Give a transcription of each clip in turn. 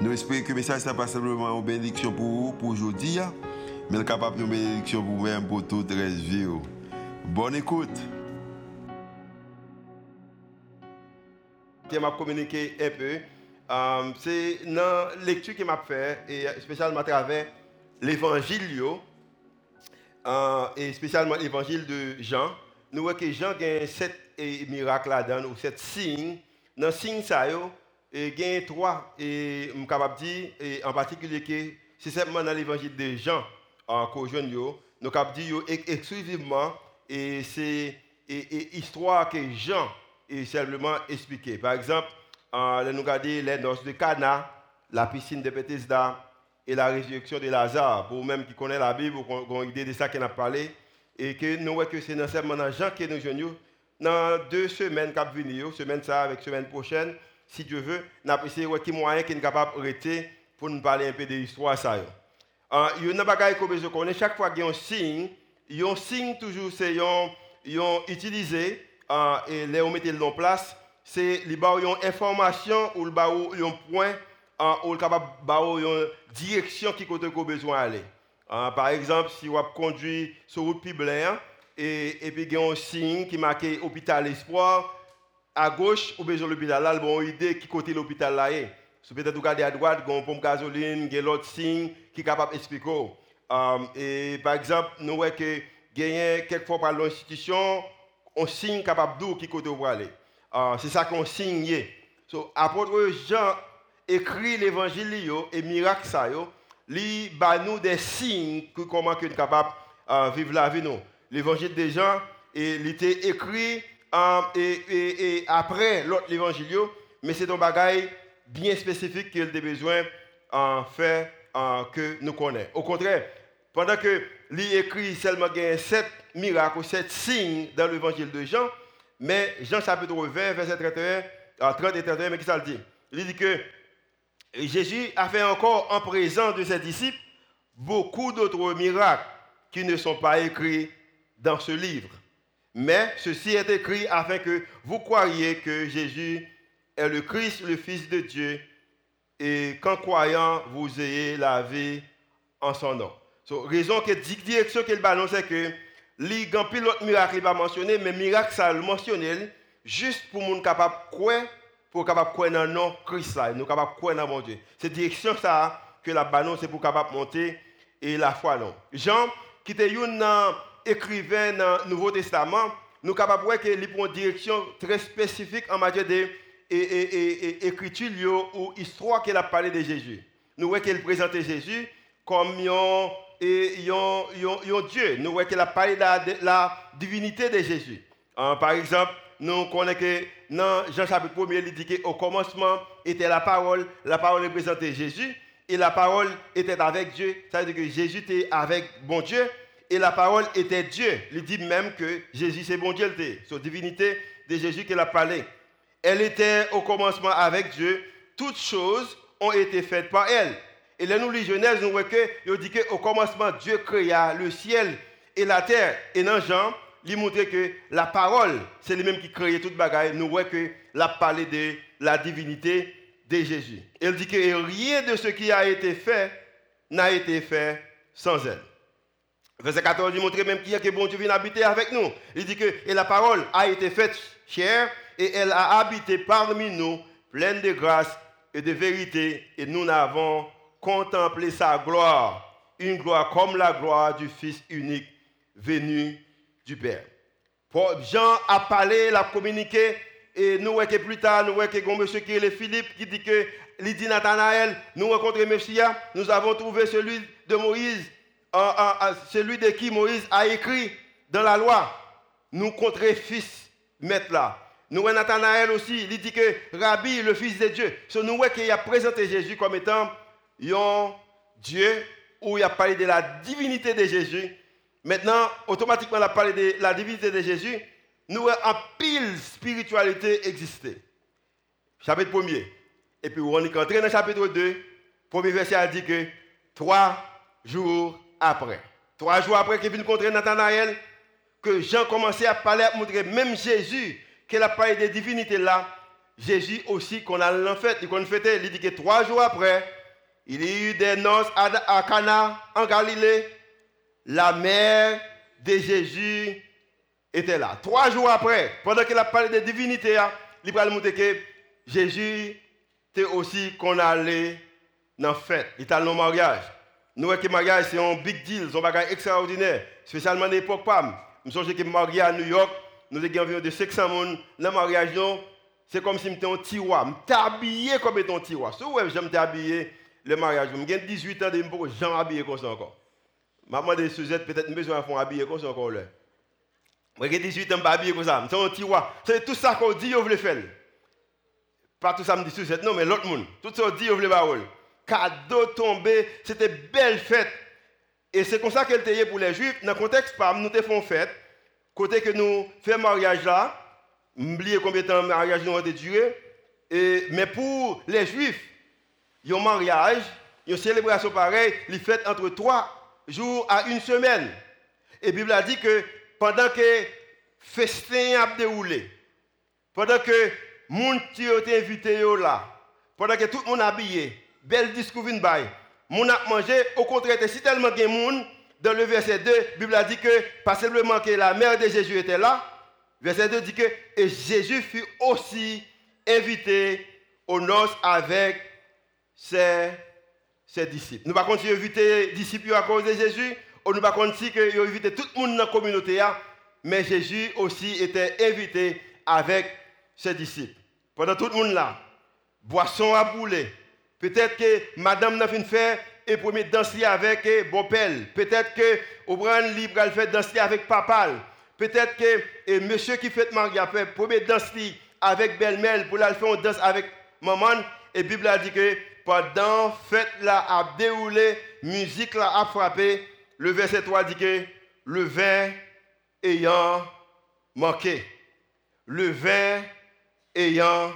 Nous espérons que le message n'est pas simplement une bénédiction pour vous, pour aujourd'hui, hein. mais capable de bénédiction pour vous-même, pour toute la vie. Oh. Bonne écoute. Je m'a communiqué un peu. Euh, c'est dans la lecture que m'a fait, et spécialement à travers l'évangile, euh, et spécialement l'évangile de Jean. Nous voyons que Jean a sept miracles là-dedans, ou sept signes. Dans ces signes, ça, et a trois, et je capable dire, et en particulier que c'est simplement dans l'évangile de Jean, en Cojeune, nous de dire exclusivement, et c'est l'histoire que Jean est simplement expliquée. Par exemple, euh, nous regardons les noces de Cana, la piscine de Bethesda et la résurrection de Lazare. Pour même qui connaît la Bible, qui ont une idée de ça qu'on a parlé, et que nous voyons que c'est dans simplement Jean que nous dans deux semaines qui semaine ça avec semaine prochaine, si Dieu veut, nous avons essayé de moyen qui est capable d'arrêter pour nous parler un peu de l'histoire. Euh, il y a une chose que chaque fois qu'il y a un signe, il y a un signe toujours, c'est utilisé, euh, et là on met le en place, c'est une information ou un point euh, ou capable une direction qui côté qu'on besoin d'aller. Euh, par exemple, si vous conduit sur route Piblain et, et puis il y a un signe qui marque hôpital espoir, à gauche, ou besoin de l'hôpital là, bon idée qui côté l'hôpital là est. Si peut-être regarder à droite, une pompe gasoline, a l'autre signe qui est capable d'expliquer. Um, et par exemple, nous voyons que gagner quelquefois par l'institution, on signe capable d'où qui côté où aller. Uh, c'est ça qu'on signe. So, apôtre Jean écrit l'évangile et miracle ça yo, li ba nous des signes que comment que capable uh, vivre la vie nous. L'évangile de Jean et il était écrit et, après l'autre l'évangile, mais c'est un bagage bien spécifique qu'il a besoin de faire que nous connaissons. Au contraire, pendant que lui écrit seulement sept miracles, sept signes dans l'évangile de Jean, mais Jean chapitre 20, verset 31, 30 et 31, mais qui ça le dit? Il dit que Jésus a fait encore en présence de ses disciples beaucoup d'autres miracles qui ne sont pas écrits dans ce livre. Mais ceci est écrit afin que vous croyiez que Jésus est le Christ, le Fils de Dieu, et qu'en croyant, vous ayez la vie en son nom. So, raison que direction qu'il ballon, c'est que les pilote miracle il va mentionner, mais miracle ça le mentionner juste pour nous capable croire, pour capable croire dans le nom Christ là, nous capable croire dans mon Dieu. C'est direction ça que la ballon c'est pour capable monter et la foi non. Jean qui était une écrivain dans le Nouveau Testament, nous sommes capables de voir qu'il a une direction très spécifique en matière d'écriture ou histoire qu'il a parlé de Jésus. Nous voyons qu'il présentait Jésus comme un, Dieu. Nous voyons qu'il a parlé de la, divinité de Jésus. Hein, par exemple, nous connaissons que dans Jean chapitre 1, il dit qu'au commencement était la parole, la parole représentait Jésus, et la parole était avec Dieu. Ça veut dire que Jésus était avec bon Dieu, et la parole était Dieu. Il dit même que Jésus, c'est bon Dieu. C'est divinité de Jésus qu'il a parlé. Elle était au commencement avec Dieu. Toutes choses ont été faites par elle. Et là, nous, les Genèse, nous voyons que, dit qu'au commencement, Dieu créa le ciel et la terre. Et dans Jean, il montre que la parole, c'est lui-même qui créait toute bagaille. Nous voyons que la parlé de la divinité de Jésus. Elle dit que rien de ce qui a été fait n'a été fait sans elle. Verset 14, il montre même qu'il que bon Dieu vient habiter avec nous. Il dit que et la parole a été faite chère et elle a habité parmi nous, pleine de grâce et de vérité, et nous n'avons contemplé sa gloire, une gloire comme la gloire du Fils unique venu du Père. Jean a parlé, l'a communiqué, et nous voyons plus tard, nous voyons que monsieur qui est Philippe qui dit que, Nathanaël, nous rencontrons Messia, nous avons trouvé celui de Moïse celui de qui Moïse a écrit dans la loi, nous contrer fils, maître là. Nous voyons Nathanaël aussi, il dit que Rabbi, le fils de Dieu. So, nous voyons qu'il a présenté Jésus comme étant un Dieu, où il a parlé de la divinité de Jésus. Maintenant, automatiquement, il a parlé de la divinité de Jésus. Nous, en pile spiritualité existait. Chapitre 1er. Et puis, on est entré dans le chapitre 2. Premier verset a dit que trois jours après. Trois jours après qu'il vient rencontrer Nathanaël, que Jean commençait à parler, à montrer même Jésus, qu'il a parlé des divinités là, Jésus aussi, qu'on a en fait, qu'on fêtait, il dit que trois jours après, il y a eu des noces à Cana, en Galilée. La mère de Jésus était là. Trois jours après, pendant qu'il a parlé des divinités, il a montré que Jésus était aussi qu'on allait dans fête. Il était dans le mariage. Nous voyons que le mariage, c'est un big deal, c'est un bagage extraordinaire, spécialement à l'époque PAM. Je me souviens que marié à New York, nous avons environ de 600 personnes. Le mariage, c'est comme si j'étais un tiroir. Je habillé comme étant un tiroir. Si vous j'aime habillé le mariage. J'ai 18 ans, je ne peux jamais habiller comme ça encore. Maman de Suzette, peut-être besoin de habiller comme ça encore. J'ai 18 ans, je ne pas habiller comme ça. C'est un tiroir. C'est tout ça qu'on dit, vous voulez faire. Pas tout ça me dit Suzette, non, mais l'autre monde. Tout ça qu'on dit, vous voulez faire cadeau tombé, c'était belle fête. Et c'est comme ça qu'elle était pour les Juifs. Dans le contexte, nous te faisons fête. Côté que nous faisons mariage là, oubliez combien de temps le mariage nous a duré. Mais pour les Juifs, un mariage, une célébration pareille, il fait entre trois jours à une semaine. Et la Bible a dit que pendant que festin a déroulé, pendant que les gens qui ont été là, pendant que tout le monde est habillé, bel discours vient bail. Moun a mangé, au contraire, si tellement de monde, dans le verset 2, la Bible a dit que, pas simplement que la mère de Jésus était là, verset 2 dit que, et Jésus fut aussi invité aux noces avec ses, ses disciples. Nous ne pouvons pas inviter les disciples à cause de Jésus, ou nous ne pouvons pas qu'il invité tout le monde dans la communauté, mais Jésus aussi était invité avec ses disciples. Pendant tout le monde là, boisson à bouler, Peut-être que madame n'a fait faire et premier danser avec eh, Bopel. Peut-être que Aubran libre a fait danser avec Papal. Peut-être que et monsieur qui fait mariage a fait premier danser avec belle-mère pour la faire une danse avec maman. Et la Bible a dit que pendant fête là a déroulé, musique a frappé. Le verset 3 dit que le vin ayant manqué. Le vin ayant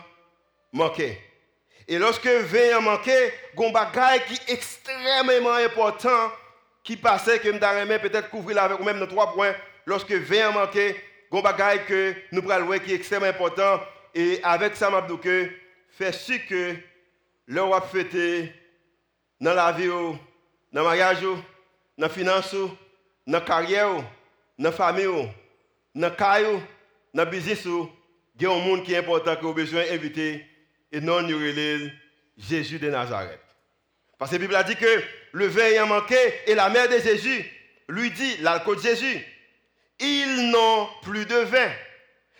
manqué. Et lorsque vin a manqué, il y a un bagage qui est extrêmement important qui passait que nous peut-être couvrir avec ou même dans trois points. Lorsque vin a manqué, il y a que nous prenons qui est extrêmement important. Et avec ça, je que fait ce que l'on va fêter dans la vie, dans le mariage, dans la finance, dans la carrière, dans la famille, dans le caillou, dans le business, il y a un monde qui est important que vous besoin d'inviter et non nous Jésus de Nazareth. Parce que la Bible a dit que le vin ayant manqué et la mère de Jésus lui dit, l'alcool de Jésus, ils n'ont plus de vin.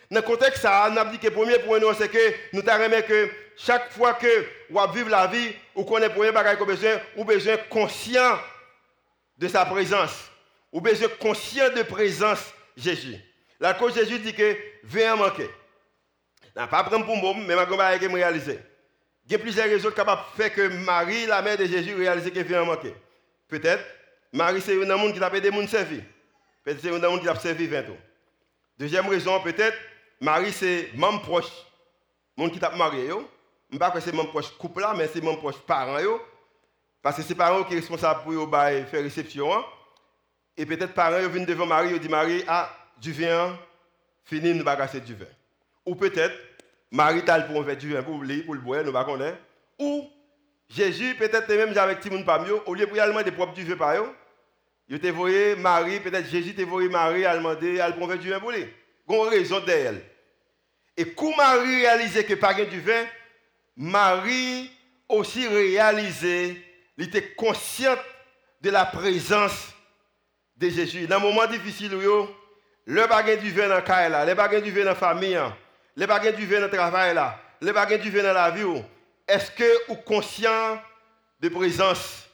Dans le contexte, ça, on a dit que le premier point, c'est que nous t'avons que chaque fois que vous vivez la vie, ou qu'on est premier besoin, ou besoin conscient de sa présence. Ou besoin conscient de présence Jésus. L'alcool de Jésus dit que vin a manqué. Je pas prendre pour moi, mais je vais me réaliser. Il y a plusieurs raisons capables de faire que Marie, la mère de Jésus, réalise qu'elle vient manquer. Peut-être, Marie, c'est une monde qui a des gens servi. Peut-être c'est une monde qui a servi 20 ans. Deuxième raison, peut-être, Marie, c'est membre proche. Monde qui t'a marié. Je ne sais pas que c'est membre proche couple mais c'est membre proche parent. Parce que c'est parents qui sont responsables pour faire réception. Hein. Et peut-être parents viennent devant Marie, ils disent Marie, ah, du vin, fini, nous va du vin. Ou peut-être, Marie t'a pour faire du vin pour le, pour le boire, nous ne connaissons pas. Ou Jésus, peut-être même avec Timoun Pamio, au lieu de aller des propres du vin par eux, il Marie, peut-être Jésus te voyé Marie à demander à faire du vin pour lui. Il y a une raison d'elle. Et quand Marie réalisait que pas du vin, Marie aussi réalisait, elle était consciente de la présence de Jésus. Dans un moment difficile, le bagage du vin dans le le bagage du vin dans la famille, les bagages du vin dans le travail là, les bagages du vin dans la vie, est-ce que vous êtes conscient de présence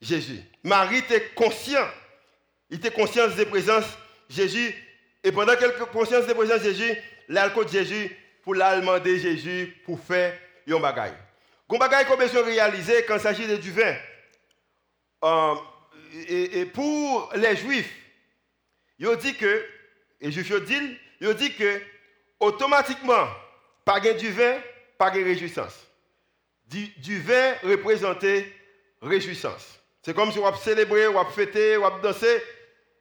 Jésus? Marie était conscient. Il était conscient de la présence Jésus. Et pendant qu'elle était conscience de la présence Jésus, l'alcool de Jésus pour la demander Jésus pour faire un bagage. Un bagage qu'on besoin réaliser quand il s'agit de du vin. euh, et, pour les Juifs, ils dit que, et Juifs dit, ils dit que automatiquement, pas du vin, pas de réjouissance. Du, vin représentait réjouissance. C'est comme si on célébrer, on fêter, on danser.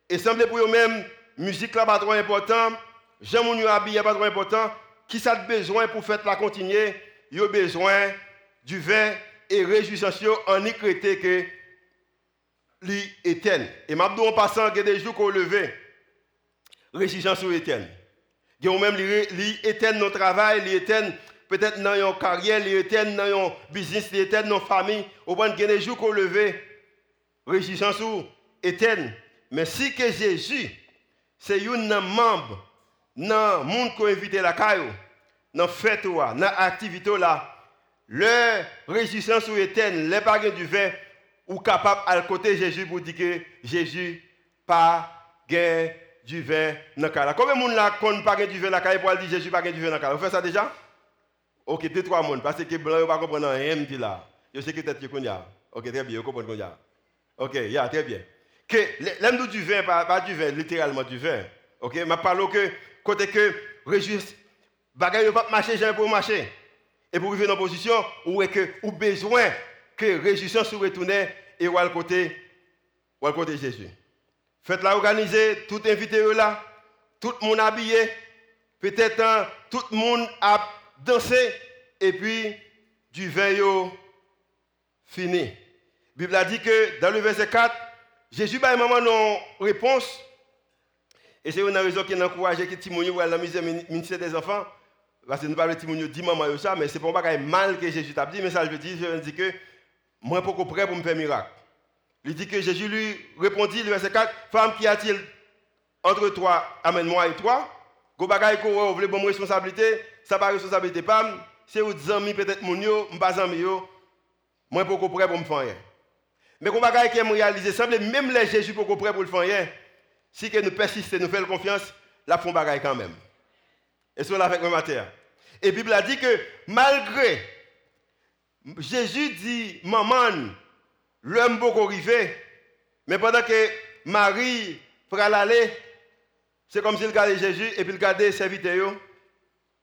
Et semble pour eux-mêmes, musique là pas trop important, j'aime mon habillé pas trop important. Qui ça a besoin pour faire la continuer? Il a besoin du vin et réjouissance en écrité que li éterne. Et m'a en passant que des jours qu'on levé réjouissance ou Il y a même li éterne notre travail, peut-être dans une carrière, li éterne dans un business, li éterne dans famille, au point des jours qu'on levé réjouissance ou éterne. Mais si que Jésus c'est un membre dans le monde qui invité la caillou, dans la fête, dans l'activité le résistance ou éterne, les pas du vin, ou capable à côté Jésus pour dire que Jésus pas du vin dans la Combien de monde là qu'on pas du vin dans la pour dire Jésus pas du vin dans la Vous faites ça déjà? Ok, deux, trois monde, parce que blanc, pas comprendre rien là. Je sais que peut-être que vous Ok, très bien, vous comprenez Ok, yeah, très bien. Que l'aime du vin, pas, du vin, littéralement du vin. Ok, je parle que côté que réjouissance, bagaille pas marcher, j'ai pour marcher. Et pour vivre dans position où est que ou besoin que réjouissance soit retourner et ou à côté ou à côté Jésus. Faites-la organiser, tout invité là, tout le monde habillé, peut-être hein, tout le monde a dansé et puis du vin fini. La Bible a dit que dans le verset 4, Jésus a maman non réponse et c'est une raison qui encourage que Timonie à la misère ministère des enfants. Parce que nous parlons de Timonie, dit maman ça, mais c'est pas un mal que Jésus t'a dit, mais ça je veux dire, je veux dire que moi, je suis prêt pour me faire miracle. Il dit que Jésus lui répondit, le verset 4, Femme, qui a-t-il entre toi, amène-moi et toi? Go bagay ko vous voulez bonne responsabilité, ça pas responsabilité pas, c'est aux amis peut-être mon yo, pas amis yo. Moi pour prêt pour me faire. Mais go bagay qui me réaliser semble même les Jésus pour prêt pour le faire si nous persistons, nous faisons confiance, la font bagaille quand même. Et c'est avec ma matière. Et Bible a dit que malgré Jésus dit, maman, l'homme beaucoup arrivé, mais pendant que Marie prend l'aller, c'est comme s'il regardait Jésus et puis il regardait ses serviteurs.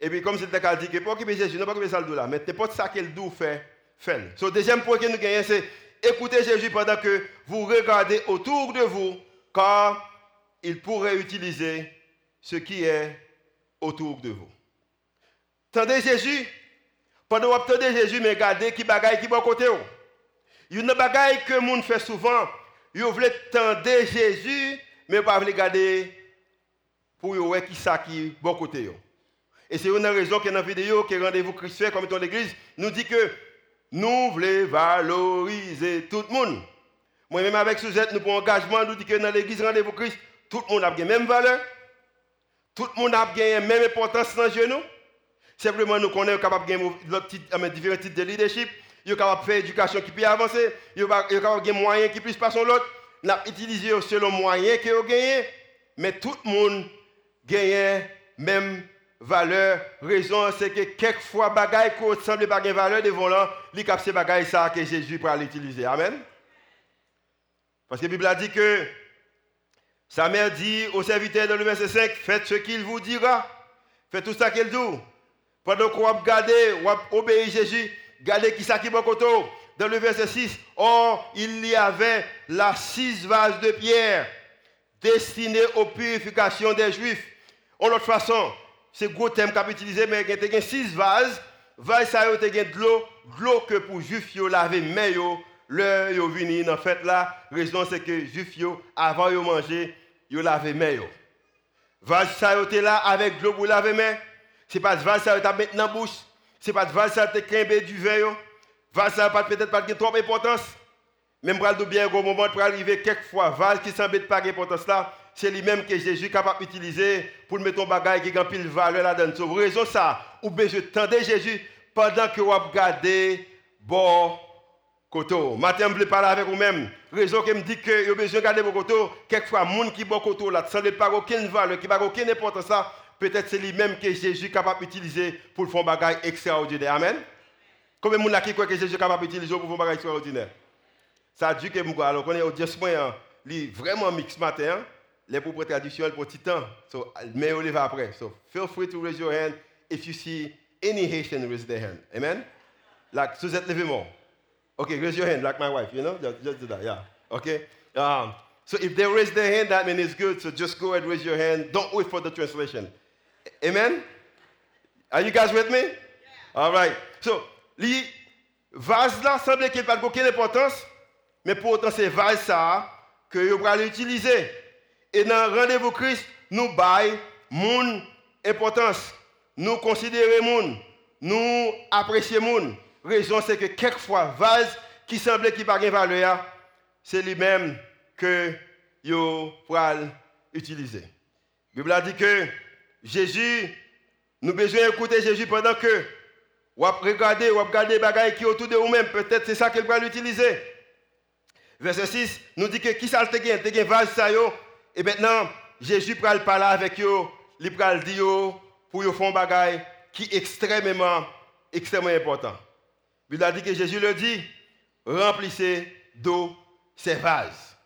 Et puis comme s'il a dit que pour occuper Jésus, non pas occuper ça le là, mais n'importe ça qu'il doit faire. Le deuxième point que nous gagnons, c'est écouter Jésus pendant que vous regardez autour de vous, car il pourrait utiliser ce qui est autour de vous. Tendez Jésus, pendant que vous attendez Jésus, mais regardez qui bagaille qui bon côté. Il y a une bagaille que monde fait souvent. Vous voulez tendre Jésus, mais pas regarder pour voir qui ça qui bon côté. Et c'est une raison que dans la vidéo que rendez-vous Christ comme étant l'église nous dit que nous voulons valoriser tout le monde. Moi-même avec Suzette, nous prenons engagement, nous dit que dans l'église rendez-vous Christ, tout le monde a la même valeur. Tout le monde a la même importance dans le genou. Simplement, nous connaissons capable de gagner différents types de leadership. Nous sommes capables de faire éducation qui peut avancer. Nous sommes capables de moyens qui puissent passer l'autre. Nous avons utilisé selon les moyens que nous gagnons. Mais tout le monde gagne même valeur. Raison, c'est que quelquefois, bagaille qui semble pas gagner valeur devant là, les cap ces bagaille ça que Jésus pourra l'utiliser. Amen. Parce que la Bible a dit que sa mère dit au serviteur dans le verset 5, faites ce qu'il vous dira. Faites tout ça qu'il dit. Pendant qu'on va regarder, on va obéir Jésus, regardez qui ça qui va Dans le verset 6, or il y avait la six vases de pierre destinés aux purifications des Juifs. En autre façon, c'est gros thème qu'a mais il y a six vases. Vases, ça a de l'eau, l'eau que pour Juifs, ils lavé mais l'heure ils venu en fait là, raison c'est que Juifs, avant de manger, lavé main yo. Vase ça était là avec l'eau pour laver main. C'est pas de vase ça t'a mettre dans bouche. C'est pas de ça t'a quimber du. Vase ça pas peut-être pas de trop importance. Même bral de bien gros moment pour arriver quelquefois vase qui semble pas d'importance là, c'est lui-même que Jésus est capable d'utiliser pour mettre un bagage qui a pile valeur là-dedans. So, raison ça, ou besoin de Jésus pendant que vous regardez bon côté. Matin, je parler avec vous-même. Raison que me dit que vous besoin de garder vos côtés. Quelquefois, les gens qui bon côté là, sans pas aucune valeur, qui n'a aucune importance, peut-être c'est lui-même que Jésus est capable d'utiliser pour faire un bagage extraordinaire. Amen. Combien de gens qui que Jésus est capable d'utiliser pour faire un bagage extraordinaire? Ça dit que moi, alors qu'on est audience point, li vraiment mix matin, hein. les propriétaires traditionnels pour titan. So, mais on les va après. So, feel free to raise your hand if you see any Haitian raise their hand. Amen? Like, Suzette Levimore. Okay, raise your hand like my wife, you know? Just, do that, yeah. Okay? Um, so if they raise their hand, that means it's good. So just go ahead, raise your hand. Don't wait for the translation. Amen? Are you guys with me? Yeah. All right. So, les vases là semble qu'il n'y pas aucune importance, mais pour autant c'est vase ça que vous allez utiliser. Et dans rendez-vous Christ, nous baillons mon importance. Nous considérons mon, nous apprécions mon. Raison c'est que quelquefois vase qui semblait qu'il pas de valeur, c'est lui-même que vous allez utiliser. La Bible a dit que Jésus, nous besoin d'écouter Jésus pendant que vous regardez, vous regardez les bagailles qui sont autour de vous-même. Peut-être c'est ça qu'il va l'utiliser. Verset 6 nous dit que qui ça te gagne? Tu vase ça Et maintenant, Jésus va parler avec eux. Il va dire pour faire un bagaille qui extrêmement, extrêmement important. Il a dit que Jésus le dit remplissez d'eau ces vases.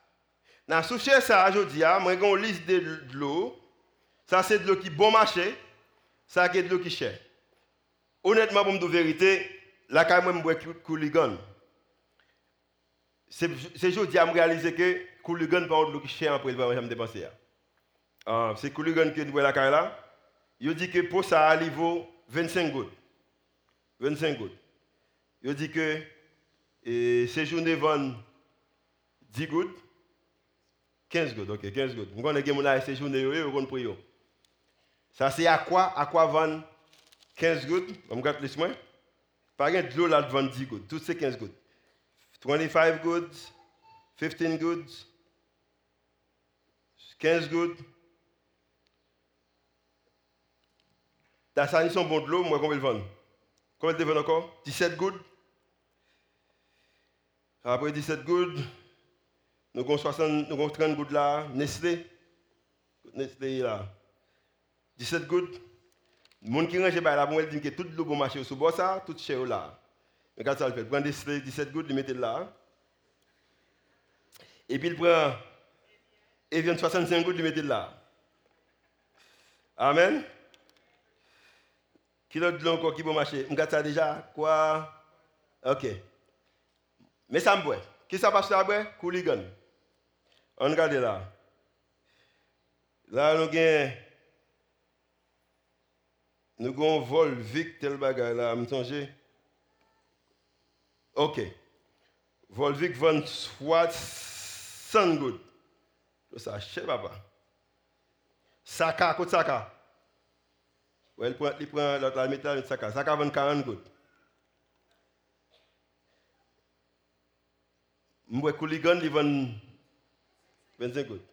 Dans ce ça, je dis, moi, j'ai une liste de l'eau. Ça, c'est de l'eau qui bon marché. Ça, c'est de l'eau qui cher. Honnêtement, pour me dire la vérité, la quand même, je couligan. C'est aujourd'hui à me réaliser que couligan, par contre, qui cher après, va jamais dépenser. Uh, c'est couligan qui est la caille là. Il dit que pour ça, il vaut 25 gouttes. 25 gouttes. Il dit que ces journées vendent 10 gouttes. 15 gouttes, ok, 15 gouttes. Vous connaissez que ces journées, vous Sa se akwa, akwa van 15 gout, am gwa plis mwen. Par gen dlo la van 10 gout, tout se 15 gout. 25 gout, 15 gout, 15 gout. Da sa ni son bon dlo, mwen konwe l van. Konwe l devan ankon? 17 gout. Apre 17 gout, nou kon 30 gout la, Nestlé. Nestlé la. 17 gouttes. Moun ki range bay la bon, el dit que tout le bon marché sous ça, tout chez là. Regarde ça le fait. Prend 17 gouttes, il met là. Et puis il prend et vient 65 gouttes, il met là. Amen. Qui l'autre de encore qui bon marché Regarde ça déjà. Quoi OK. Mais ça me boit. Qui ça passe après Cooligan. On regarde là. Là, nous avons Nou gon vol vik tel bagay la, msanje? Ok. Vol vik van swat san goud. To sa che baba. Saka kout saka. Ou el pren, li pren lot la metal met saka. Saka van 40 goud. Mwe kouligan li van 25 goud.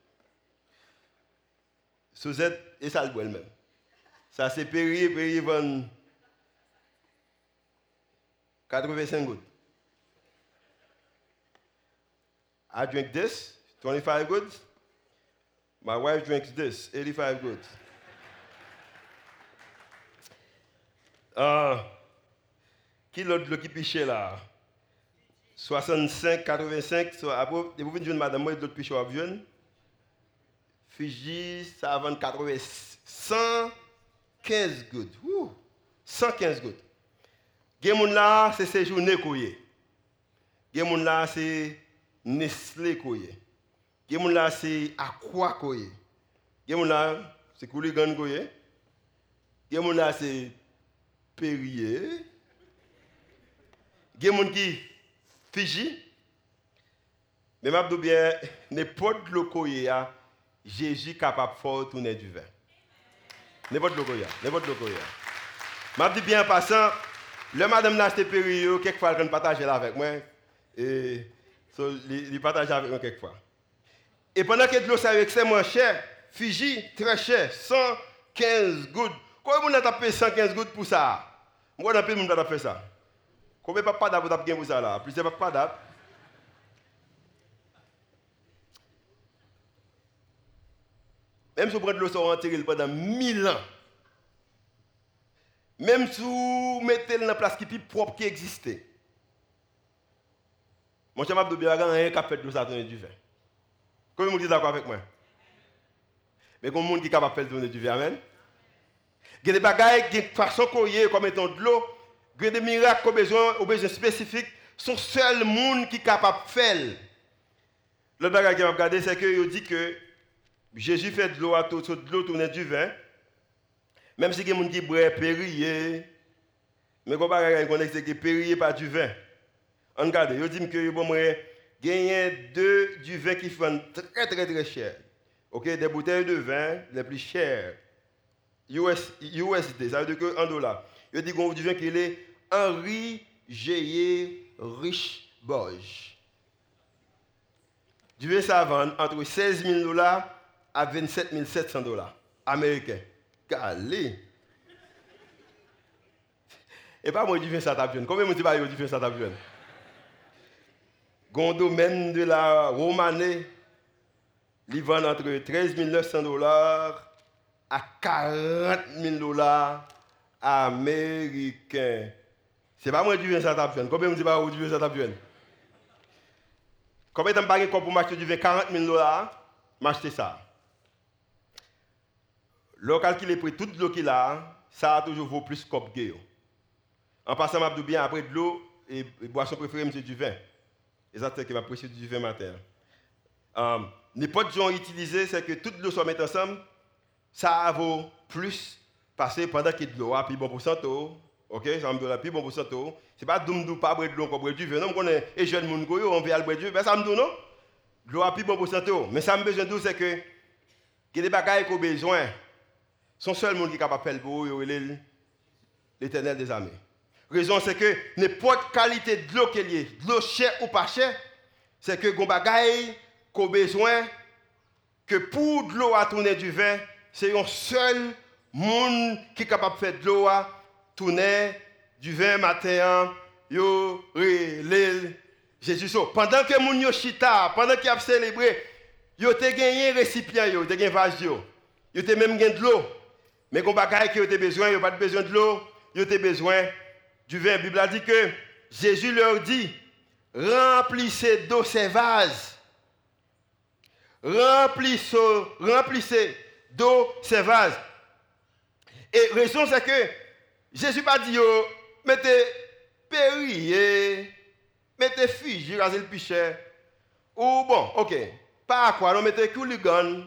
Souzet e salbo el menm. Ça, c'est Perrier, Perrier vend 85 gouttes. I drink this, 25 goods. My wife drinks this, 85 goods. Uh, qui l'autre qui piche là? 65, 85. So, après, vous venez madame, moi, d'autres piche à. Fiji, ça vend 80, 100. 15 gouttes. 115 gouttes. Gen moun la, c'est séjourné kouye. Gen moun la, c'est Nestlé kouye. Gen moun la, c'est Aqua kouye. Gen moun la, c'est Kouligan kouye. Gen moun la, c'est Perrier. Gen moun ki Fiji. Mais mabdou bien, ne pot lo kouye ya, Jésus capable fort tourner du vin. N'importe goya. N'importe goya. M'a dit bien en passant, le madame n'a acheté période, quelquefois elle partage avec moi. Et so, il partage avec moi quelquefois. Et pendant que l'eau c'est extrêmement cher, Fiji, très cher, 115 gouttes. Combien de monde a payé 115 gouttes pour ça? Moi, on a payé monde fait ça. Combien de papa vous avez pour ça là? Plusieurs papa d'ab. Même si vous prenez l'eau sur enterré pendant 1000 ans, même si vous mettez dans la place qui est plus propre qui existait, Mon cher Mabdou Biagan, rien qu'à faire de ça tourner du vin. Comment vous dites d'accord avec moi? Mais comme monde qui est capable de faire tourner du vin, amen. Il y a des bagailles, des façons qu'on y comme étant de l'eau, il y a des miracles au besoin, au besoin spécifique, sont seul monde qui est capable de faire. Le bagage qui m'a regardé, c'est qu'il dit que Jésus fait de l'eau à tout, de l'eau tourner du vin. Même si gens qui boivent périer, mais quand on connaît que périer pas du vin. On regarde, il dit que bon, gagner deux du vin qui font très très très cher. OK, des bouteilles de vin les plus chères. US, USD, ça veut dire que 1 dollar. Il dit qu'on du vin qui est Henri Geyer Rich Borges. Du vin ça vend entre 16 000 dollars à 27 700 dollars américains. Calé. Et pas moi du vin ça Combien de gens vin ça tape Gon domaine de la Romanée, il vend entre 13 900 dollars à 40 000 dollars américains. C'est pas moi du vin ça Combien de gens vin ça tape Combien de temps pour m'acheter du vin 40 000 dollars M'acheter ça? Le calcul pris toute l'eau qu'il a, ça a toujours vaut plus que En passant, je bien après de l'eau, et boisson préférée, c'est du vin. Et ça, c'est apprécier du vin matin. Um, N'importe gens utilisé, c'est que toute l'eau soit mise ensemble, ça vaut plus passer pendant qu'il y a de l'eau, puis bon pour santé. Ok, ça me donne plus bon pour santé. C'est pas doum pas boire de l'eau, boire du vin. Non, on est et jeune monde, on veut boire du vin. Ben, ça me donne non? L'eau plus bon pour santé. Mais ça me besoin de c'est que, il y a des bagages qu'on a besoin. Son seul monde qui est capable de faire pour l'éternel des armées. Raison, c'est que n'importe qualité de l'eau qu'il y de l'eau chère ou pas chère, c'est que les bagaille qu'on besoin, que pour de l'eau à tourner du vin, c'est un seul monde qui est capable de faire de l'eau à tourner du vin matin, yo, Jésus. Pendant que moun yo chita, pendant qu'il a célébré, yo te gagné un récipient, yo, te gagné vase, yo, yo te même gagné de l'eau. Mais quand bagaille qui a besoin, il a pas besoin de l'eau, il a besoin du vin. La Bible a dit que Jésus leur dit remplissez d'eau ces vases. Remplissez, remplissez d'eau ces vases. Et la raison, c'est que Jésus n'a pas dit mettez périer, mettez figi, rasez le pichet. Ou bon, ok, pas à quoi, non, mettez couligan,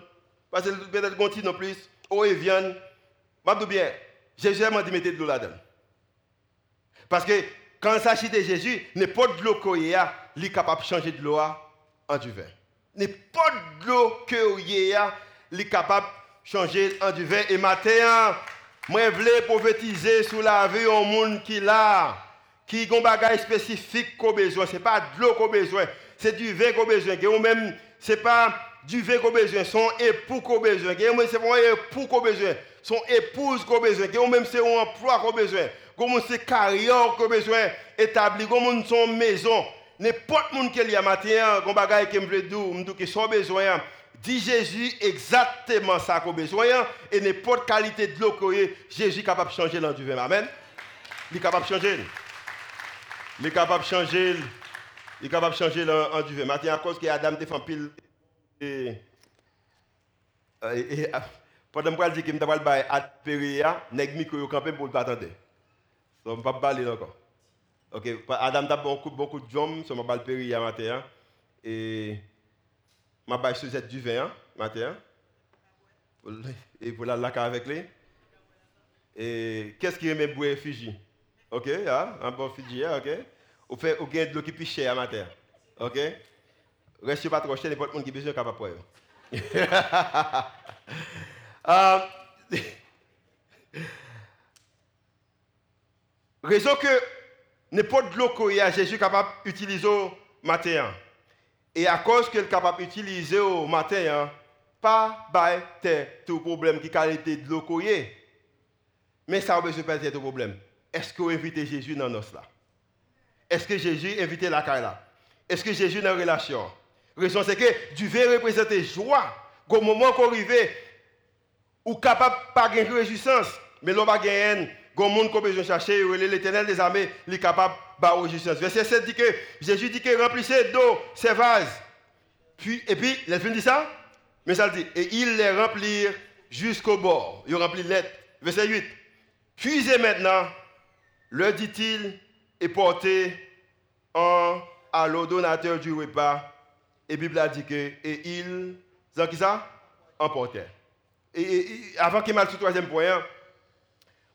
parce que peut-être continue non plus, ou viande. Je bien, Jésus m'a dit mettez de l'eau là-dedans. Parce que quand s'agit de Jésus, n'importe l'eau qu'il y a, il est capable de changer de l'eau en du vin. N'importe l'eau qu'il y a, il est capable de changer en du vin. Et moi, je voulais prophétiser sur la vie au monde qui l'a, qui a un bagage spécifique qu'on besoin. Ce n'est pas de l'eau qu'on besoin, c'est du vin qu'on besoin. Ce n'est pas du vin qu'on besoin, son époux qu'on besoin. C'est un époux qu'on besoin, son épouse qu'on besoin. Ou même, c'est un emploi qu'on besoin comment c'est carrière que besoin établi, comment son maison. N'importe monde qui est matin, comme bagaille qui me veut dire, qui sont besoin, dit Jésus exactement ça qu'on besoin et n'importe qualité de l'eau que Jésus est capable de changer dans. Amen. Il est capable de changer. Il est capable de changer. Il est capable de changer. Maintenant, à cause que Adam pile et, et, et pendant que je dis que je vais faire à Péria, nèg mi ko yo campé pour je ne vais pas parler encore. Ok, Adam a beaucoup, beaucoup de jambes, sur ma balle péri hier matin. Et ma balle Suzette du vin matin. Et pour la lac avec lui. Et qu'est-ce qui aime boire Fiji? Ok, yeah, un bon Fiji, ok. Ou fait, ou gain de l'eau qui plus cher matin. Ok? Reste pas trop cher, n'importe monde qui a besoin capable pour um, Raison que n'importe l'eau que Jésus capable d'utiliser au matin. Et à cause qu'il est capable d'utiliser au matin, pas de tout problème qui qualité de l'eau Mais ça a besoin de tout problème. Est-ce que vous invitez Jésus dans nos là? Est-ce que Jésus invite la caille là? Est-ce que Jésus dans la relation? Raison c'est que du verre représenter joie. Au moment qu'on arrive, ou capable pas gagner résistance, mais l'on va gagner Gon monde qui besoin chercher, l'éternel des armées, il est capable bah, Verset 7 dit que Jésus dit que remplissez d'eau ces vases. Puis, et puis, il a dit ça, mais ça dit, et il les remplit jusqu'au bord. Il remplit lettre. Verset 8. Puisez maintenant, le dit-il, et portez en, à l'ordonnateur du repas. Et Bible a dit que, et il, c'est qui ça? Emportait. Et, avant qu'il m'aille sur troisième point,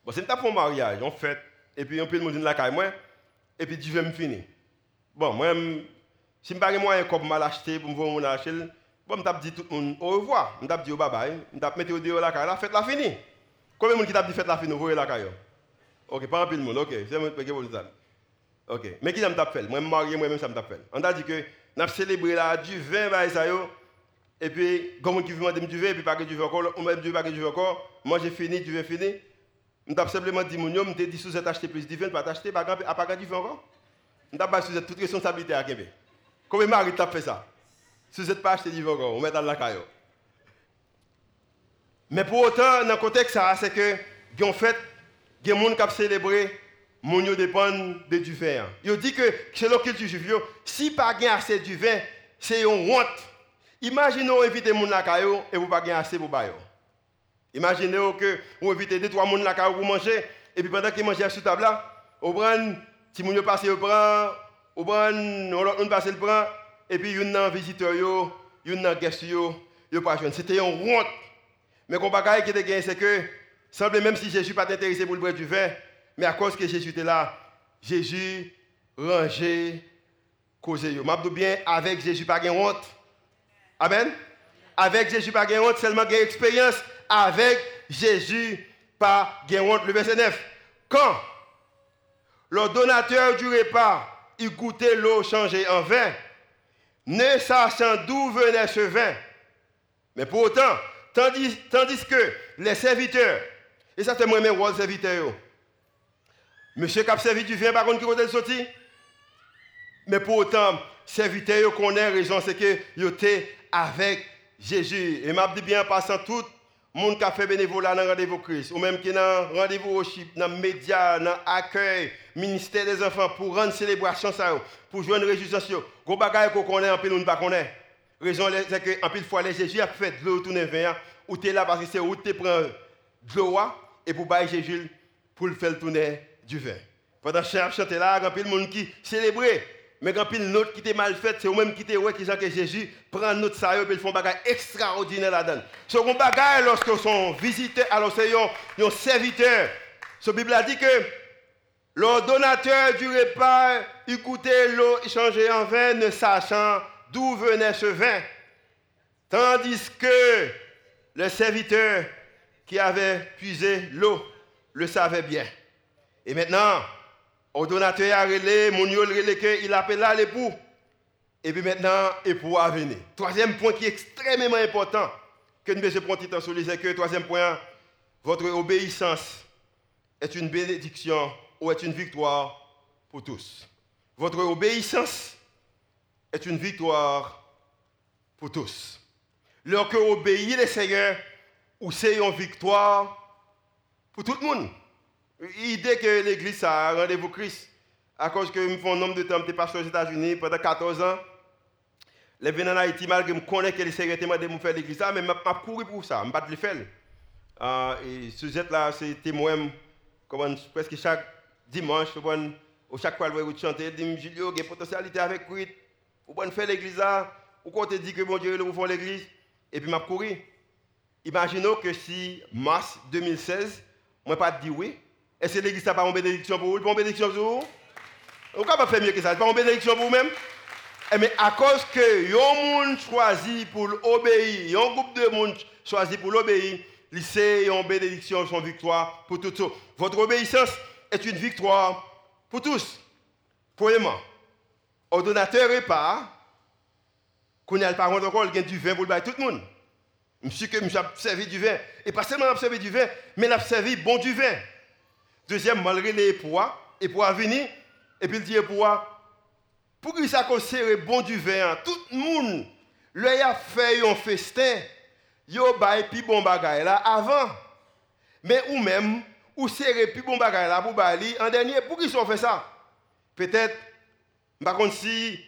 bon, c'est un mariage, en fait, et puis on peut dire la caille, moi, et puis Dieu me finir. Bon, moi, si je n'ai pas moyen comme mal acheter pour me voir mon acheter, bon, je dit tout le monde au revoir, je dit au bye bye, je mis au dehors la caille, la fête la fini. Combien de monde qui t'a dit fête la fini, vous voyez la caille? Ok, pas un peu de monde, ok, c'est moi qui vous ça. Ok, mais qui ça fait? Moi, je marié, moi-même, ça me fait. On a dit que nous avons célébré là du vin, bah, et puis, comme qui veut du vin, et puis pas que du vin encore, on m'a dit pas que du vin encore, j'ai fini, du vin fini. Je t'ai simplement dit, homme, je dit, si vous acheté plus de vin, pas t'acheter, pas pas du vin encore. Je t'ai pas toute responsabilité à Québec. Comment Marie t'a fait ça? Si vous n'êtes pas acheté du vin encore, on met dans la caillou. Mais pour autant, dans le contexte, c'est que, en fait, il y a des gens qui ont célébré, mon dépend de du vin. Il dit que, selon culture juive, si pas assez du vin, c'est une honte. Imaginez vous invitez les gens à et vous pas assez pour bailler. Imaginez que vous invitez deux, trois personnes à pour manger, et puis pendant qu'ils mangent sur table là, vous prenez, si vous passez, vous prenez, vous prenez, on passe le prend, et puis vous avez visiteur, vous avez guest, vous pas C'était une honte. Mais le bagage qui était gagné, c'est que, semble même si Jésus pas intéressé pour le boire du vin, mais à cause que Jésus était là, Jésus rangeait, causé. Je bien, avec Jésus, pas de honte. Amen? Avec Jésus, pas de honte, seulement une expérience. Avec Jésus, pas de honte. Le verset 9. Quand le donateur du repas il goûtait l'eau changée en vin, ne sachant d'où venait ce vin. Mais pour autant, tandis, tandis que les serviteurs, et ça c'est moi-même, rôle serviteur, monsieur qui a servi du vin, par contre, qui est sorti, mais pour autant, serviteur connaît raison, c'est que il était avec Jésus. Et m'a dit bien, passant tout le monde qui a fait bénévolat dans le rendez-vous Christ, ou même qui dans rendez-vous worship, dans les médias, dans l'accueil, ministère des enfants, pour rendre célébration, ça, pour jouer une réjouissance. Gros bagaille qu'on connaît, en pile, on ne connaît. Raison, c'est que, en pile fois, Jésus a fait de l'eau tourner vers, ou tu es là parce que c'est où tu prends de l'eau, et pour bailler Jésus, pour le faire tourner du vin. Pendant que chanter là, il y a le monde qui célébrait. Mais quand une note qui était mal faite, c'est eux-mêmes qui étaient ouais, qui que Jésus prend note ça et ils font bagage extraordinaire là-dedans. Ce qu'on lorsque sont visiteurs, alors c'est un serviteur. Ce Bible a dit que le donateur du repas écoutait l'eau échangée en vin, ne sachant d'où venait ce vin. Tandis que le serviteur qui avait puisé l'eau le savait bien. Et maintenant, au donateur a relé, mon il appelle là l'époux. Et puis maintenant, l'époux a venu. Troisième point qui est extrêmement important, que nous devons prendre temps sur c'est que, troisième point, votre obéissance est une bénédiction ou est une victoire pour tous. Votre obéissance est une victoire pour tous. Lorsque obéissez le Seigneur, ou c'est une victoire pour tout le monde. L'idée que l'église a rendez-vous Christ, à cause que je fais un nombre de temps, je pasteur aux États-Unis pendant 14 ans. Les venus en Haïti, malgré que je connais que les secrétaires de faire l'église, mais je n'ai couru pour ça, je ne pas le faire. Euh, et ce là, c'était moi, presque chaque dimanche, ou chaque fois que je chanter, je dis Julio, il y a potentialité avec lui, vous pouvez faire l'église là, ou quand tu dis que bon Dieu, vous faites l'église, et puis je couru. Imaginons que si mars 2016, moi pas dit oui, est-ce que l'église n'a pas une bénédiction pour vous une bénédiction pour vous? Vous pas faire mieux que ça? Pas une bénédiction pour vous-même? Mais eh à cause que un monde choisi pour obéir, un groupe de monde choisi pour l'obéir, c'est une bénédiction, son victoire pour tout ça. Votre obéissance est une victoire pour tous. Premièrement, au donateur repas, qu'on a le parent encore, il y a du vin pour le tout le monde. Monsieur que j'ai servi du vin. Et pas seulement servi du vin, mais a servi bon du vin. Deuxième, malgré les poids, et pour venir, et puis il dit pour pour que ça bon du vin, tout le monde, lui a fait un festin, yo bail puis bon bagay là avant. Mais ou même, ou serré puis bon bagay là pour bali en dernier, pour qu'ils ont fait ça Peut-être, par contre, si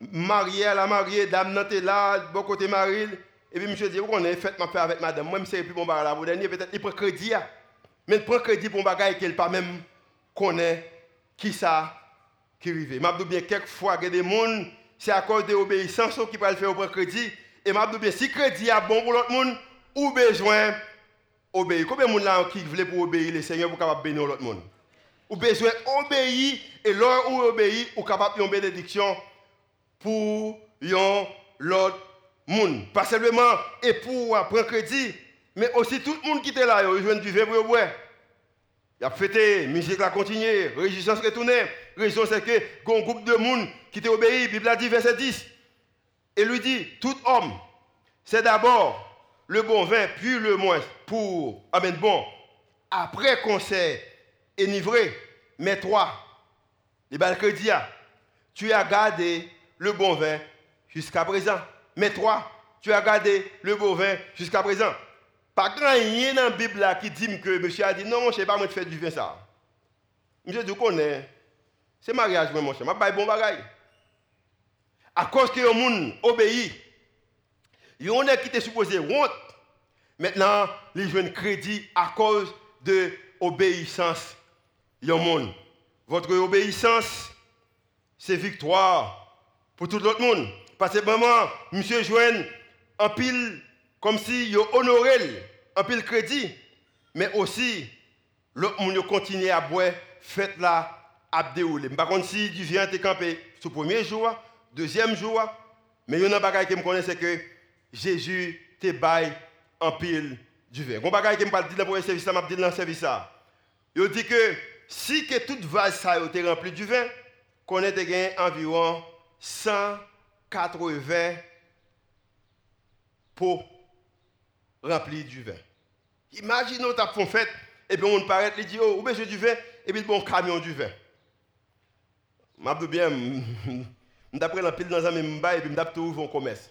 marié à la mariée, dame n'a là, bon côté marié, et puis monsieur dit, on est fait ma paix avec madame. Moi, je sais plus bon bagage là. Vous dernier, peut-être, il prend crédit. Mais prend crédit pour un bagage qu'il pas même connaît qui ça qui arrive. Dis bien, quelquefois, il y a des gens, c'est à cause de l'obéissance qui peut le faire au crédit. Et dis bien, si crédit est bon pour l'autre monde, ou besoin d'obéir. Combien de gens qui veulent pour obéir le Seigneur pour capable bénir l'autre monde Ou besoin d'obéir, et l'heure où obéir, ou capable de une bénédiction pour l'autre monde. Pas seulement et pour prendre crédit, mais aussi tout le monde qui était là, il a du pour boire. Il a fêté, musique a continué, résistance retournée. Raison c'est que un groupe de monde qui t'a obéi, Bible a dit verset 10. Et lui dit, tout homme, c'est d'abord le bon vin, puis le moins pour, amen, bon, après qu'on s'est enivré, mais toi, les balcredias, tu as gardé le bon vin jusqu'à présent. Mais toi, tu as gardé le bon vin jusqu'à présent. Pas grand rien dans la Bible qui dit que monsieur a dit non, ne sais pas moi faire du vin ça. Monsieur dit est. C'est mariage, mon cher. Je vais bon bagaille. À cause que le monde obéit, il y en a qui étaient supposés honte. Maintenant, ils jouent crédit à cause de l'obéissance. monde. Votre obéissance, c'est victoire pour tout le monde. Parce que maman, monsieur joue en pile comme si il honoré un pile crédit, mais aussi l'autre monde continue à boire, faites là à dérouler. Par contre, si tu viens te camper ce premier jour, deuxième jour, mais il y a un bagage qui me connaît, c'est que Jésus te baille en pile du vin. Un bagage qui me parle le service, m'a dit dans le service ça. Il dit que si que toute vase ça été remplie du vin, qu'on ait environ 180 pots rempli du vin. Imaginez, tu as fait fête, et puis on paraît, il dit, oh, où besoin du vin, et puis bon camion du vin. Je bien, je pris la pile dans un même et puis je ouvrir un commerce.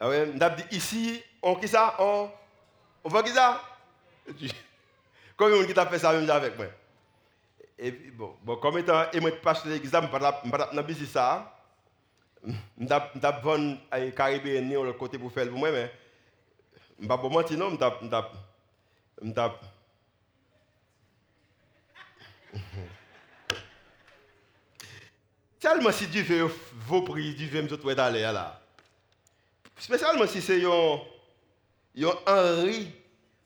Ah ouais, je dit, ici, on qui ça? On, on va qui ça? Combien de qui t'a fait ça même avec moi Et puis bon, bon comme étant, et moi, pasteur l'examen, je ne pas business ça. Je vais vendre à Caribéen, de l'autre côté pour faire pour moi, mais je mentir, non, je tape. Tellement si Dieu veut vos prix, Dieu veut d'aller là. Spécialement si c'est un, Henri,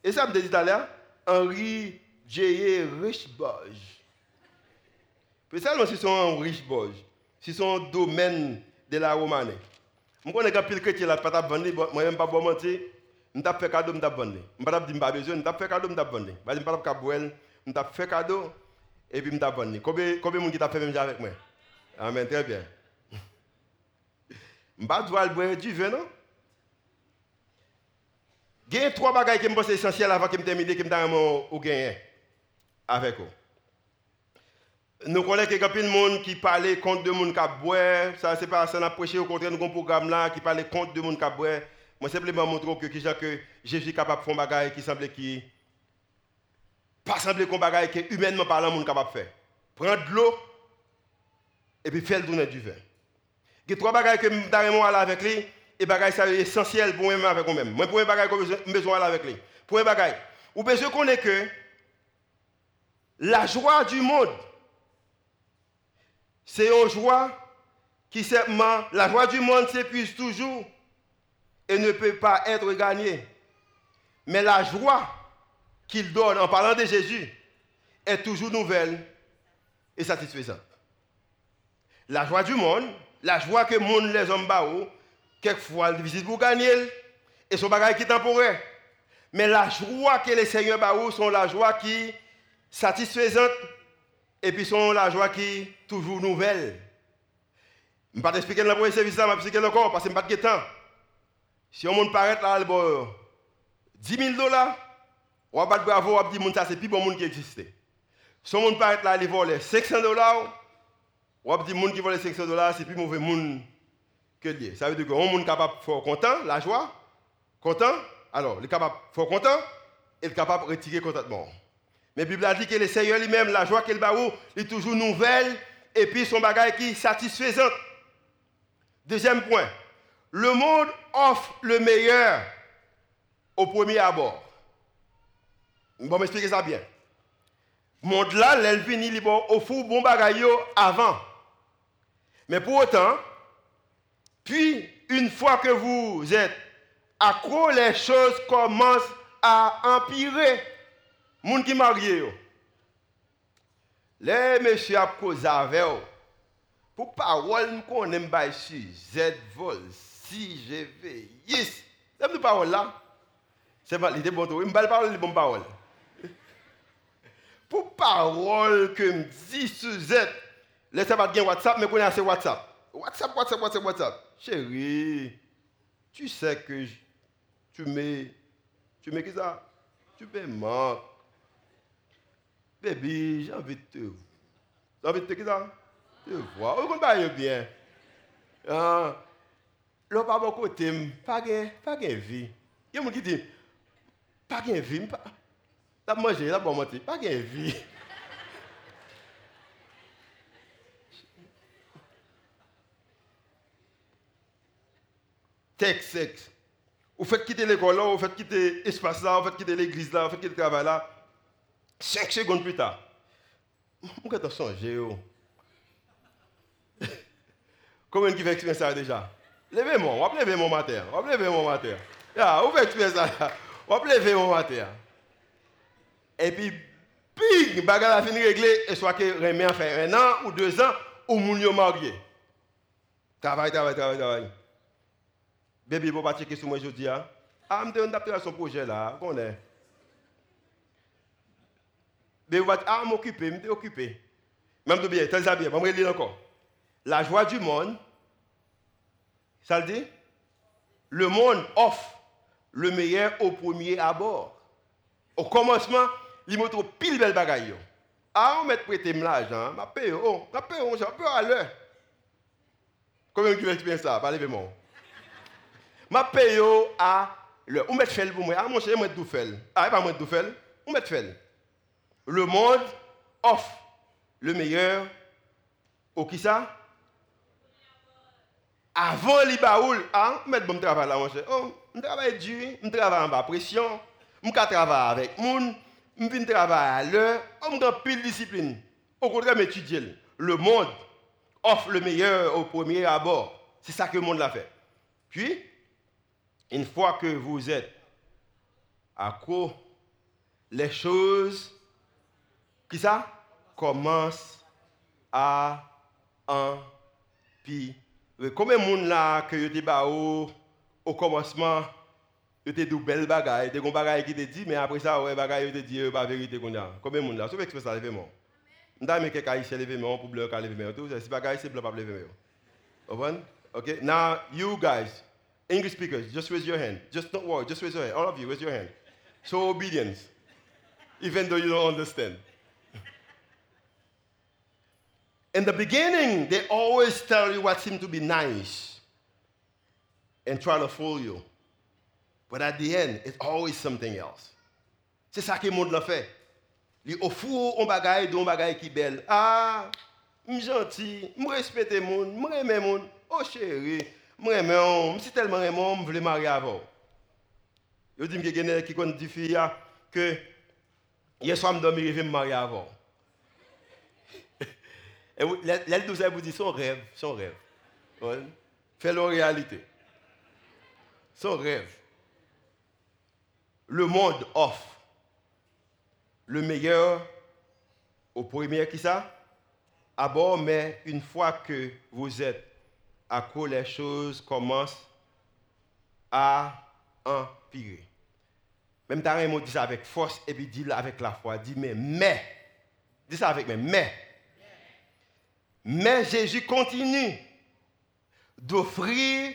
et ça me dit l'heure, Henri J. Richboge. Spécialement si c'est un si c'est un domaine de la Romanée. Je connais un pile chrétien là, pas vendre, moi-même pas. Je fait cadeau, je vendre. Je pas dit pas besoin, je fait cadeau, je vendre. Je pas pas boire, je fait cadeau et puis je vendre. Combien combien de monde qui fait même avec moi? Amen, très bien. Je pas dois boire du vin non? A trois bagages qui me pensent essentiels avant que je termine que me gagner avec vous. Nous connaissons quelques de monde qui parlait contre de monde qui boire, ça c'est pas ça n'a prêché au contraire nous un programme là qui parlait contre de monde qui boire. Moi, simplement montrer que, que Jésus est capable de faire bagage qui semble qui. Pas semble qu'on bagage que humainement parlant, monde capable de faire. Prendre de l'eau et puis faire le du vin. Il y a trois bagages que je suis avec lui et bagages c'est essentiel pour moi avec moi-même. Moi, pour un bagage que besoin avec lui. Pour un bagage. Ou besoin qu'on ait que la joie du monde, c'est une joie qui simplement, la joie du monde s'épuise toujours et ne peut pas être gagné. Mais la joie qu'il donne en parlant de Jésus est toujours nouvelle et satisfaisante. La joie du monde, la joie que monde les hommes bao, quelquefois il difficile pour gagner et son bagage qui est temporaire. Mais la joie que les seigneurs bao sont la joie qui satisfaisante et puis sont la joie qui toujours nouvelle. Je ne vais pas t'expliquer dans le premier service, je vais expliquer encore parce que je n'ai pas de temps. Si on monde paraît là, 10 000 dollars, on va bravo, on va dire que c'est plus bon monde qui existe. Si on monde paraît là, il vole 500 dollars, on va dire monde qui vole 500 dollars, c'est plus mauvais monde que lui. Ça veut dire qu'on est capable de faire content, la joie, content, alors il est capable de faire content, il est capable de retirer contentement. Mais la Bible a dit que le Seigneur lui-même, la joie qu'il a est toujours nouvelle et puis son bagage qui est satisfaisant. Deuxième point, le monde offre le meilleur au premier abord. Bon, m'expliquer ça bien. Le monde là, l'elvini, il offre bon bagage avant. Mais pour autant, puis une fois que vous êtes accro, les choses commencent à empirer. Moun qui marié Les messieurs a causé avec pour parole qu'on aime pas ici, Z si je yes. C'est une parole là? C'est l'idée bon tout. Il me parle les bonnes paroles. Pour parole que me dit Z, laissez pas bien WhatsApp, mais connaissez WhatsApp. WhatsApp, WhatsApp, WhatsApp, WhatsApp. Chérie, tu sais que tu mets, tu mets qui ça? Tu me manques. Baby, j'ai envie de te voir. J'ai envie de te ça? Te voir. Vous comprenez bien. Ah, lò pa mò kote m, pa gen, pa gen vi. Yon moun ki di, pa gen vi, pa, la manje, la bon mante, pa gen vi. Tek, seks. Ou fèt kite l'ekol la, ou fèt kite espas la, ou fèt kite l'eglis la, ou fèt kite travay la. Sek segoun pita. Mwen kata sonje yo. Komen ki fè ekspensa deja? Levez-moi, on va lever mon matin. On va lever mon matin. Ya, vous faites expérience ça On va lever mon matin. Et puis, bing, bagarre a fini réglé, et soit que remet en fait un an ou deux ans, ou moun marié. Travail, travail, travail, travail. Bébé, vous pas checker sur moi aujourd'hui. Ah, je me demande son projet là, qu'on est. Mais vous ah, m'occuper, me occupé. Même de bien, tel bien, je vais lire encore. La joie du monde, ça le dit? Le monde offre le meilleur au premier abord. Au commencement, il m'a trop pile belle bagaille. Ah, on met prêter l'argent, je paye, oh, je paye, je paye à l'heure. Combien tu veux ça? Parlez-moi. Je paye à l'heure. On met fait pour moi. Ah, mon cher, je vais tout. Ah, pas moi tout faire. On met fait le monde offre le meilleur au qui ça? Avant les baouls, ah, mettre bon travail là, mon cher. Oh, je travaille dur, je travaille en bas pression, je travaille avec monde, je viens travailler à l'heure, je suis pile discipline. Au contraire, m'étudier. Le monde offre le meilleur au premier abord. C'est ça que le monde l'a fait. Puis, une fois que vous êtes à quoi les choses qui ça? Commence à empirer. Combien de monde là que vous bah, au, commencement, vous avez dit belle bagaille, des bagaille qui te dit, mais après ça, ouais, bagaille te dit euh, pas vérité qu'on a. Combien de monde là Sauf que ça lever moi. Ndame que haïtien lever moi pour blanc lever moi. Tout c'est bagaille c'est blanc pas lever moi. Okay? Now you guys, English speakers, just raise your hand. Just don't worry, just raise your hand. All of you, raise your hand. Show obedience. Even though you don't understand. In the beginning, they always tell you what seems to be nice and try to fool you. But at the end, it's always something else. Se sa ki moun la fe. Li ofou on bagay, don bagay ki bel. Ah, m janti, m respete moun, m reme moun. Oh chéri, m reme moun, m si telman reme moun, m vle mari avon. Yo di m genè ki kon di fi ya, ke yeswa m domi revi m mari avon. L'aile nous vous dit son rêve, son rêve. Fais-le réalité. Son rêve. Le monde offre le meilleur au premier qui ça? À bord, mais une fois que vous êtes à quoi les choses commencent à empirer. Même Tarek dit ça avec force et puis dit avec la foi. Dit mais, mais, dis ça avec mais, mais, mais Jésus continue d'offrir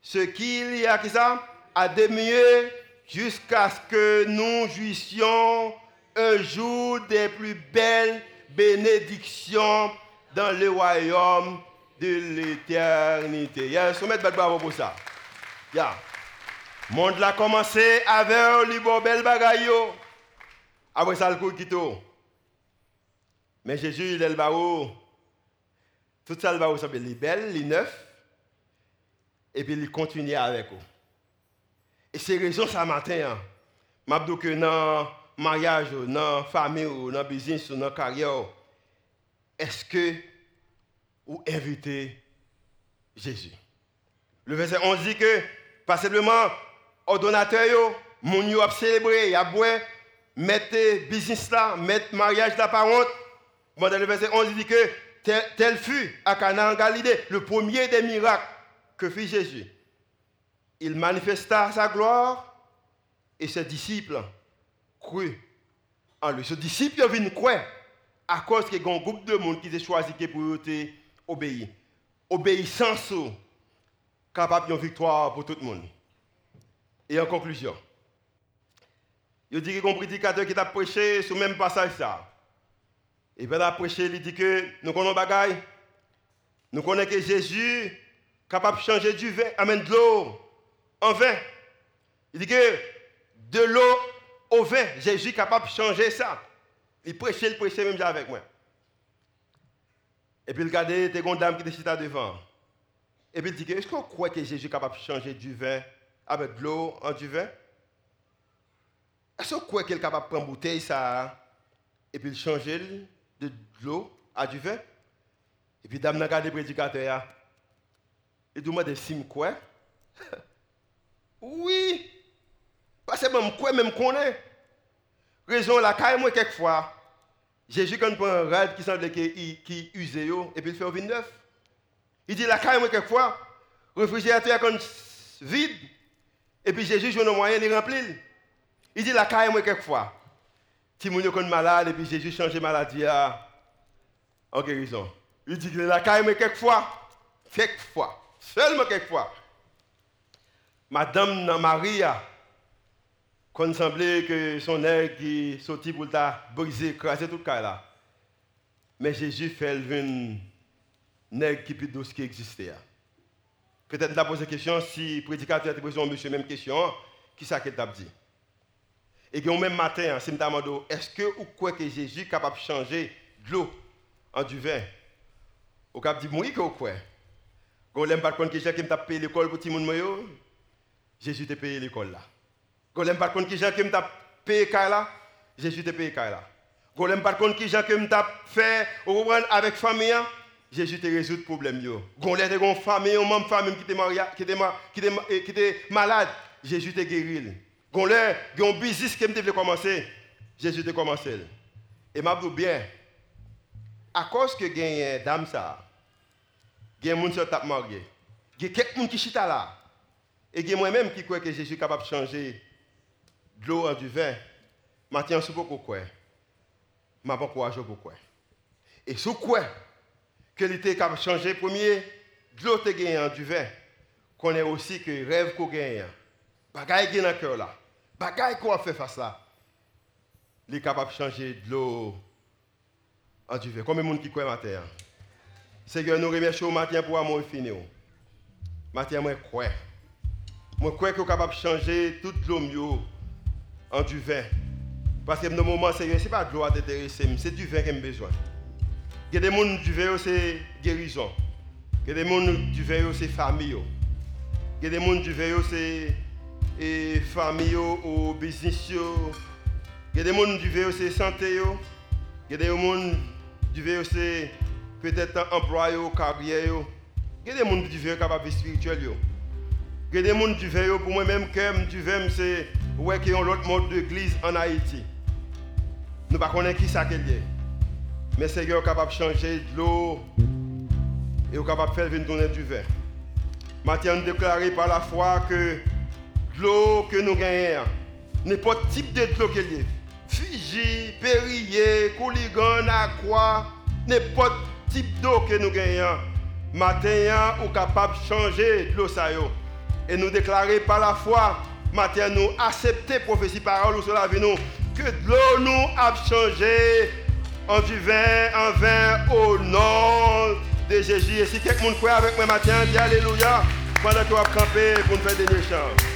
ce qu'il y a qui ça, à de mieux jusqu'à ce que nous jouissions un jour des plus belles bénédictions dans le royaume de l'éternité. Il y a un sommet de bravo pour ça. Le monde a commencé avec un bel bagaille. Après ça, le coup. Mais Jésus, il est le barreau. Tout ça, barreau, ça les belles, les neufs. Et puis, il continue avec vous. Et c'est raison ça matin. Je hein. que dans le mariage, dans la famille, dans le business, dans la carrière, est-ce que vous invitez Jésus? Le verset 11 dit que, pas simplement, ordonnateur, mon yo a célébré, il a boire, mettre business là, mettre mariage là par contre. Dans le verset 11, il dit que tel, fut à Cana en Galilée le premier des miracles que fit Jésus. Il manifesta sa gloire et ses disciples crurent en lui. Ce disciple vient croire à cause qu'il y a un groupe de monde qui s'est choisi pour obéir. Obéissance capable d'une victoire pour tout le monde. Et en conclusion, il dit qu'il y a un prédicateur qui a prêché sur le même passage ça. Et bien, il a prêché, il dit que nous connaissons bagaille. Nous connaissons que Jésus est capable de changer du vin, amène de l'eau en vin. Il dit que de l'eau au vin, Jésus est capable de changer ça. Il prêchait, il prêchait même avec moi. Et puis il regardait, il y a une dame qui était devant. Et puis il dit, est-ce qu'on croit que Jésus est capable de changer du vin avec de l'eau en du vin? Est-ce qu'on croit qu'il est capable de prendre une bouteille ça? Et puis changer de l'eau à du vin Et puis dame n'a regardé le prédicateur. Il dit, moi, de sim quoi Oui Parce que même quoi, même qu'on est. Raison la caille, moi, quelquefois, Jésus, quand il prend un rêve qui semble qui, qui usé, et puis il fait au vin neuf. Il dit la caille, moi, quelquefois, le réfrigérateur est vide, et puis Jésus joue un moyen de remplir. Il dit la caille, moi, quelquefois. Si mon est malade, et puis Jésus change maladie en guérison. Il dit la caille, moi, quelquefois, quelquefois, seulement quelquefois. Madame Maria, qu'on semblait que son air qui sortit pour ta briser, tout le cas là. Mais Jésus fait le nègre qui plus douce qui existait. Peut-être la question si le prédicateur a posé monsieur même question, qui ça qu'il t'a dit? Et que même matin, si je demande est-ce que vous croyez que Jésus est capable de changer de l'eau en du vin? Ou cap dit oui que vous croyez. Quand on pas que t'a payé l'école pour tout le monde Jésus t'a payé l'école là. On pas qui qui t'a payé là, Jésus t'a payé là. Quand on pas qui qui t'a fait avec famille Jésus te résout le problème. Quand il une famille, membre famille était qui était malade, Jésus te guéri. Y a un business qui devait commencer, Jésus te commencé. Et m'a dit bien, à cause que a une dame ça, a un monde qui t'a marié. A quelqu'un qui chita là. Et a moi-même qui croit que Jésus est capable de changer de l'eau en du vin. Je tiens sur beaucoup quoi. Je pas courage pour Et sur quoi que l'été a changé premier, de l'autre gagnant du vin, qu'on est aussi que rêve qu'on gagne. Bagaille dans le cœur là. Bagaille qu'on fait face là. Il est capable de changer de l'eau en du vin. Comme le monde qui croit matin. Seigneur, nous remercions matin pour amour fini. Matin, moi, crois. Moi, crois que est capable de changer toute l'eau en du vin. Parce que dans le moment, Seigneur, ce n'est pas de l'eau à t'intéresser, c'est du vin que j'ai besoin. Il y a des gens du veilleux, c'est guérison. Il y a des gens du veilleux, c'est famille. Il y a des gens du veilleux, c'est famille ou business. Il y a des gens du c'est santé. Il y a des gens du c'est peut-être emploi carrière. Il y a des gens du veilleux capables spirituel. Il y a des gens du veilleux, pour moi-même, comme du veilleux, c'est ouais, qui ont l'autre mode d'église en Haïti. Nous ne connaissons pas qui ça qu'il mais Seigneur est capable de changer de l'eau et est capable de faire venir donner du vin. Maintenant, nous déclarons par la foi que l'eau que nous gagnons, n'importe type de l'eau qu'elle est, Fiji, Perrier, Couligan, Aqua, n'importe type d'eau que nous gagnons, maintenant, nous capable de changer de l'eau. Et nous déclarer par la foi, maintenant, nous accepter prophétie parole sur la vie nous, que l'eau nous a changé. En du vin, en vin au nom de Jésus. Et si quelqu'un croit avec moi matin, dis Alléluia. Pendant que vas camper pour nous faire des chants.